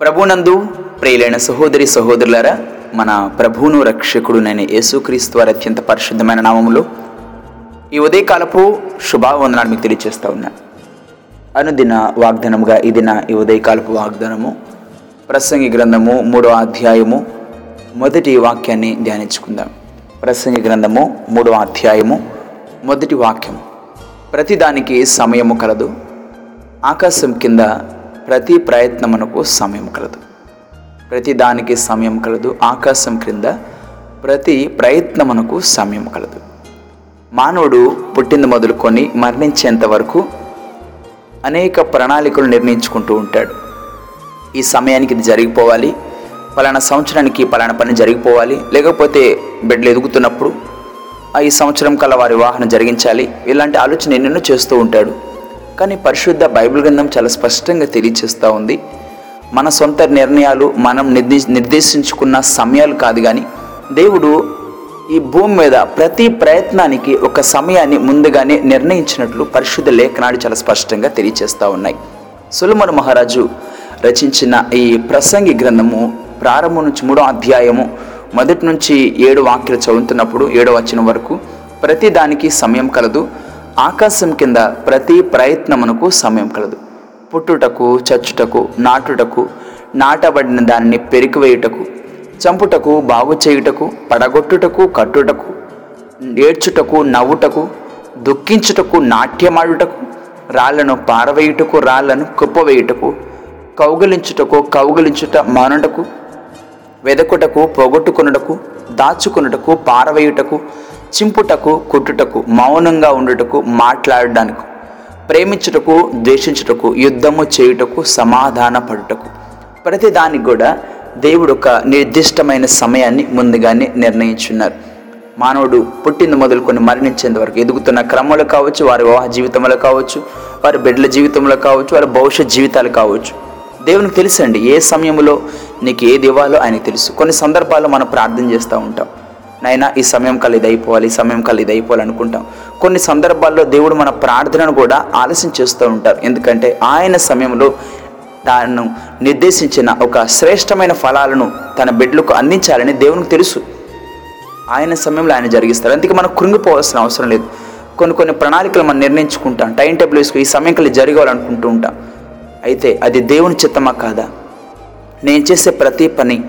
ప్రభునందు ప్రియులైన సహోదరి సహోదరులారా మన ప్రభువును రక్షకుడునైన యేసుక్రీస్తు వారి అత్యంత పరిశుద్ధమైన నామములో ఈ ఉదయకాలపు శుభావందనాలు మీకు తెలియజేస్తా ఉన్నా. అనుదిన వాగ్దానముగా ఇది నా ఈ ఉదయకాలపు వాగ్దానము ప్రసంగి గ్రంథము మూడో అధ్యాయము మొదటి వాక్యాన్ని ధ్యానించుకుందాం. ప్రసంగి గ్రంథము మూడో అధ్యాయము మొదటి వాక్యం ప్రతిదానికి సమయము కలదు. ఆకాశం కింద ప్రతి ప్రయత్నమునకు సమయం కలదు. ప్రతి దానికి సమయం కలదు. ఆకాశం క్రింద ప్రతి ప్రయత్నమునకు సమయం కలదు. మానవుడు పుట్టింది మొదలుకొని మరణించేంత వరకు అనేక ప్రణాళికలు నిర్ణయించుకుంటూ ఉంటాడు. ఈ సమయానికి ఇది జరిగిపోవాలి. పలానా సంవత్సరానికి పలానా పని జరిగిపోవాలి. లేకపోతే బిడ్డలు ఎదుగుతున్నప్పుడు ఈ సంవత్సరం కల్లా వారి వివాహం జరిగించాలి. ఇలాంటి ఆలోచన ఎన్నెన్నో చేస్తూ ఉంటాడు. కానీ పరిశుద్ధ బైబిల్ గ్రంథం చాలా స్పష్టంగా తెలియచేస్తూ ఉంది. మన సొంత నిర్ణయాలు మనం నిర్దే నిర్దేశించుకున్న సమయాలు కాదు కానీ దేవుడు ఈ భూమి మీద ప్రతి ప్రయత్నానికి ఒక సమయాన్ని ముందుగానే నిర్ణయించినట్లు పరిశుద్ధ లేఖనాలు చాలా స్పష్టంగా తెలియచేస్తూ ఉన్నాయి. సులమన్ మహారాజు రచించిన ఈ ప్రసంగి గ్రంథము ప్రారంభం నుంచి మూడో అధ్యాయము మొదటి నుంచి ఏడు వాక్యలు చదువుతున్నప్పుడు ఏడో వచ్చిన వరకు ప్రతి దానికి సమయం కలదు. ఆకాశం కింద ప్రతి ప్రయత్నమునకు సమయం కలదు. పుట్టుటకు చచ్చుటకు నాటుటకు నాటబడిన దానిని పెరికివేయుటకు చంపుటకు బాగు చేయుటకు పడగొట్టుటకు కట్టుటకు ఏడ్చుటకు నవ్వుటకు దుఃఖించుటకు నాట్యమాడుటకు రాళ్ళను పారవేయుటకు రాళ్ళను కుప్పవేయుటకు కౌగలించుటకు కౌగలించుట మానుటకు వెదకుటకు పొగొట్టుకునుటకు దాచుకునుటకు పారవేయుటకు చింపుటకు కుట్టుటకు మౌనంగా ఉండుటకు మాట్లాడడానికి ప్రేమించుటకు ద్వేషించుటకు యుద్ధము చేయుటకు సమాధాన పడుటకు ప్రతి దానికి కూడా దేవుడు ఒక నిర్దిష్టమైన సమయాన్ని ముందుగానే నిర్ణయించున్నారు. మానవుడు పుట్టింది మొదలుకొని మరణించేంత వరకు ఎదుగుతున్న క్రమంలో కావచ్చు వారి వివాహ జీవితంలో కావచ్చు వారి బిడ్డల జీవితంలో కావచ్చు వారి భవిష్యత్ జీవితాలు కావచ్చు. దేవునికి తెలుసండి ఏ సమయంలో నీకు ఏది ఇవ్వాలో ఆయనకు తెలుసు. కొన్ని సందర్భాల్లో మనం ప్రార్థన చేస్తూ ఉంటాం. నైనా ఈ సమయం కల్లా ఇది అయిపోవాలి ఈ సమయం కల్లా ఇది అయిపోవాలి అనుకుంటాం. కొన్ని సందర్భాల్లో దేవుడు మన ప్రార్థనను కూడా ఆలస్యం చేస్తూ ఉంటారు ఎందుకంటే ఆయన సమయంలో తాను నిర్దేశించిన ఒక శ్రేష్టమైన ఫలాలను తన బిడ్డలకు అందించాలని దేవునికి తెలుసు. ఆయన సమయంలో ఆయన జరిగిస్తారు. అందుకే మనం కృంగిపోవాల్సిన అవసరం లేదు. కొన్ని కొన్ని ప్రణాళికలు మనం నిర్ణయించుకుంటాం. టైం టేబుల్ వేసుకుని ఈ సమయం కలిసి జరగాలనుకుంటూ ఉంటాం. అయితే అది దేవుని చిత్తమా కాదా? నేను చేసే ప్రతి పని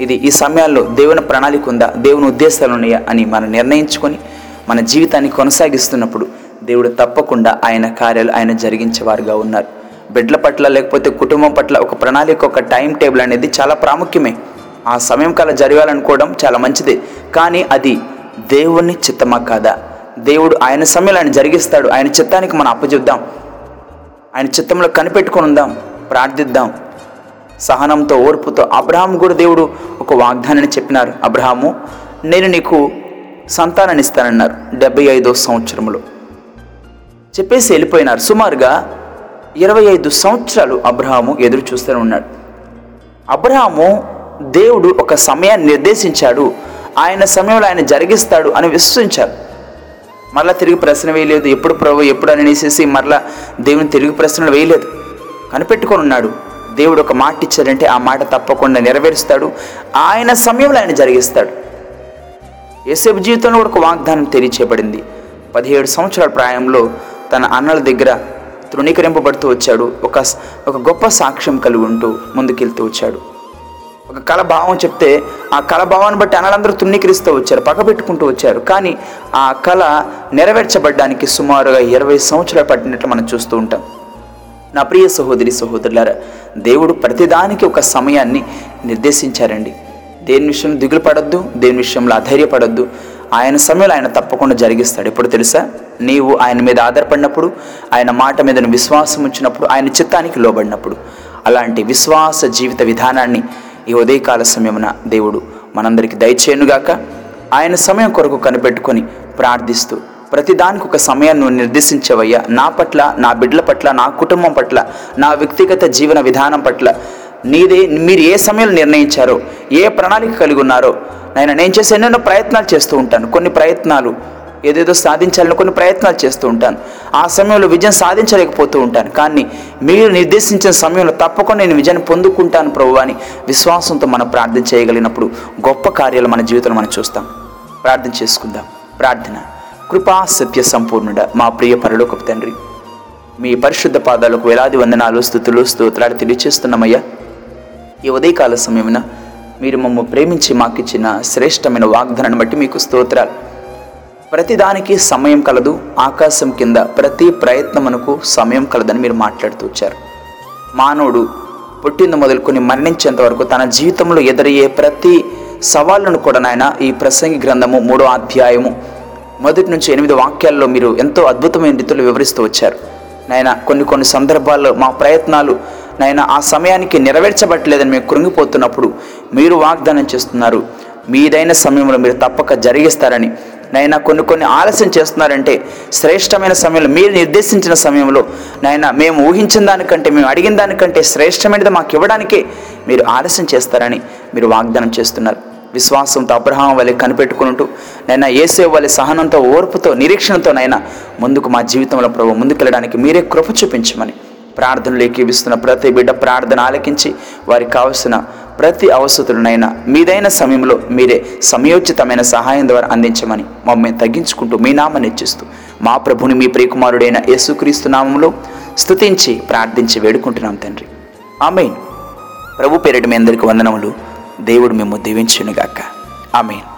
ఇది ఈ సమయాల్లో దేవుని ప్రణాళిక ఉందా? దేవుని ఉద్దేశాలు ఉన్నాయా అని మనం నిర్ణయించుకొని మన జీవితాన్ని కొనసాగిస్తున్నప్పుడు దేవుడు తప్పకుండా ఆయన కార్యాలు ఆయన జరిగించేవారుగా ఉన్నారు. బిడ్డల పట్ల లేకపోతే కుటుంబం పట్ల ఒక ప్రణాళిక ఒక టైం టేబుల్ అనేది చాలా ప్రాముఖ్యమే. ఆ సమయం కల్లా జరగాలనుకోవడం చాలా మంచిదే. కానీ అది దేవుని చిత్తమా కాదా? దేవుడు ఆయన సమయంలో ఆయన జరిగిస్తాడు. ఆయన చిత్తానికి మనం అప్పచెప్దాం. ఆయన చిత్తంలో కనిపెట్టుకొని ఉందాం. ప్రార్థిద్దాం. సహనంతో ఓర్పుతో అబ్రహాం కూడా దేవుడు ఒక వాగ్దానాన్ని చెప్పినారు. అబ్రహాము నేను నీకు సంతానాన్ని ఇస్తానన్నారు డెబ్బై ఐదో సంవత్సరంలో చెప్పేసి వెళ్ళిపోయినారు. సుమారుగా ఇరవై ఐదు సంవత్సరాలు అబ్రహాము ఎదురు చూస్తూనే ఉన్నాడు. అబ్రహాము దేవుడు ఒక సమయాన్ని నిర్దేశించాడు. ఆయన సమయంలో ఆయన జరిగిస్తాడు అని విశ్వసించారు. మరలా తిరిగి ప్రశ్న వేయలేదు. ఎప్పుడు ప్రభు ఎప్పుడు అని అనేసి మరలా దేవుని తిరిగి ప్రశ్నలు వేయలేదు. కనిపెట్టుకొని ఉన్నాడు. దేవుడు ఒక మాట ఇచ్చాడంటే ఆ మాట తప్పకుండా నెరవేరుస్తాడు. ఆయన సమయంలో ఆయన జరిగిస్తాడు. ఏసేపు జీవితంలో కూడా ఒక వాగ్దానం తెలియచేయబడింది. పదిహేడు సంవత్సరాల ప్రాయంలో తన అన్నల దగ్గర తృణీకరింపబడుతూ వచ్చాడు. ఒక ఒక గొప్ప సాక్ష్యం కలిగి ఉంటూ ముందుకెళ్తూ వచ్చాడు. ఒక కళ భావం చెప్తే ఆ కళ భావాన్ని బట్టి అన్నలందరూ తృణీకరిస్తూ వచ్చారు పక్కబెట్టుకుంటూ వచ్చారు. కానీ ఆ కళ నెరవేర్చబడ్డానికి సుమారుగా ఇరవై సంవత్సరాలు పట్టినట్లు మనం చూస్తూ ఉంటాం. నా ప్రియ సహోదరి సహోదరులారా దేవుడు ప్రతిదానికి ఒక సమయాన్ని నిర్దేశించారండి. దేని విషయంలో దిగులు పడద్దు దేని విషయంలో అధైర్యపడద్దు ఆయన సమయంలో ఆయన తప్పకుండా జరిగిస్తాడు. ఎప్పుడు తెలుసా? నీవు ఆయన మీద ఆధారపడినప్పుడు ఆయన మాట మీద విశ్వాసం ఉంచినప్పుడు ఆయన చిత్తానికి లోబడినప్పుడు. అలాంటి విశ్వాస జీవిత విధానాన్ని ఈ ఉదయకాల సమయమున దేవుడు మనందరికీ దయచేయనుగాక. ఆయన సమయం కొరకు కనిపెట్టుకొని ప్రార్థిస్తూ ప్రతిదానికి ఒక సమయాన్ని నువ్వు నిర్దేశించవయ్యా. నా పట్ల నా బిడ్డల పట్ల నా కుటుంబం పట్ల నా వ్యక్తిగత జీవన విధానం పట్ల నీదే మీరు ఏ సమయంలో నిర్ణయించారో ఏ ప్రణాళిక కలిగి ఉన్నారో నేను నేను చేసే ఎన్నెన్నో ప్రయత్నాలు చేస్తూ ఉంటాను. కొన్ని ప్రయత్నాలు ఏదేదో సాధించాలని కొన్ని ప్రయత్నాలు చేస్తూ ఉంటాను. ఆ సమయంలో విజయం సాధించలేకపోతూ ఉంటాను. కానీ మీరు నిర్దేశించిన సమయంలో తప్పకుండా నేను విజయాన్ని పొందుకుంటాను ప్రభు అని విశ్వాసంతో మనం ప్రార్థన చేయగలిగినప్పుడు గొప్ప కార్యాలు మన జీవితంలో మనం చూస్తాం. ప్రార్థన చేసుకుందాం. ప్రార్థన. కృపా సత్య సంపూర్ణుడ మా ప్రియ పరలోకపు తండ్రి. మీ పరిశుద్ధ పాదాలకు వేలాది వందనాలు స్థుతులు స్తోత్రాలు తెలియచేస్తున్నామయ్యా. ఈ ఉదయకాల సమయమున మీరు మమ్మ ప్రేమించి మాకిచ్చిన శ్రేష్టమైన వాగ్దానాన్ని బట్టి మీకు స్తోత్రాలు. ప్రతిదానికి సమయం కలదు ఆకాశం కింద ప్రతి ప్రయత్నమునకు సమయం కలదని మీరు మాట్లాడుతూ వచ్చారు. మానవుడు పుట్టింది మొదలుకొని మరణించేంత వరకు తన జీవితంలో ఎదురయ్యే ప్రతి సవాళ్ళను కూడా నాయన ఈ ప్రసంగి గ్రంథము మూడో అధ్యాయము మొదటి నుంచి ఎనిమిది వాక్యాల్లో మీరు ఎంతో అద్భుతమైన రీతిలో వివరిస్తూ వచ్చారు. నాయన కొన్ని కొన్ని సందర్భాల్లో మా ప్రయత్నాలు నాయన ఆ సమయానికి నెరవేర్చబట్టలేదని మేము కృంగిపోతున్నప్పుడు మీరు వాగ్దానం చేస్తున్నారు. మీదైన సమయంలో మీరు తప్పక జరిగిస్తారని. నైనా కొన్ని కొన్ని ఆలస్యం చేస్తున్నారంటే శ్రేష్టమైన సమయంలో మీరు నిర్దేశించిన సమయంలో నాయన మేము ఊహించిన దానికంటే మేము అడిగిన దానికంటే శ్రేష్టమైనది మాకు ఇవ్వడానికే మీరు ఆలస్యం చేస్తారని మీరు వాగ్దానం చేస్తున్నారు. విశ్వాసంతో అబ్రహాం వలె కనిపెట్టుకుంటూ నైనా ఏసే వలె సహనంతో ఓర్పుతో నిరీక్షణతో నైనా ముందుకు మా జీవితంలో ప్రభు ముందుకెళ్ళడానికి మీరే కృప చూపించమని ప్రార్థనలు ఏకీవిస్తున్న ప్రతి బిడ్డ ప్రార్థన ఆలకించి వారికి కావలసిన ప్రతి అవసరతులనైనా మీదైన సమయంలో మీరే సమయోచితమైన సహాయం ద్వారా అందించమని మమ్మల్ని తగ్గించుకుంటూ మీ నామని ఇచ్చిస్తూ మా ప్రభుని మీ ప్రియకుమారుడైన యేసుక్రీస్తు నామంలో స్తుతించి ప్రార్థించి వేడుకుంటున్నాం తండ్రి. ఆమెన్. ప్రభు పేరిట మీ అందరికి వందనములు. దేవుడు మేము దీవించునుగాక. ఆమెన్.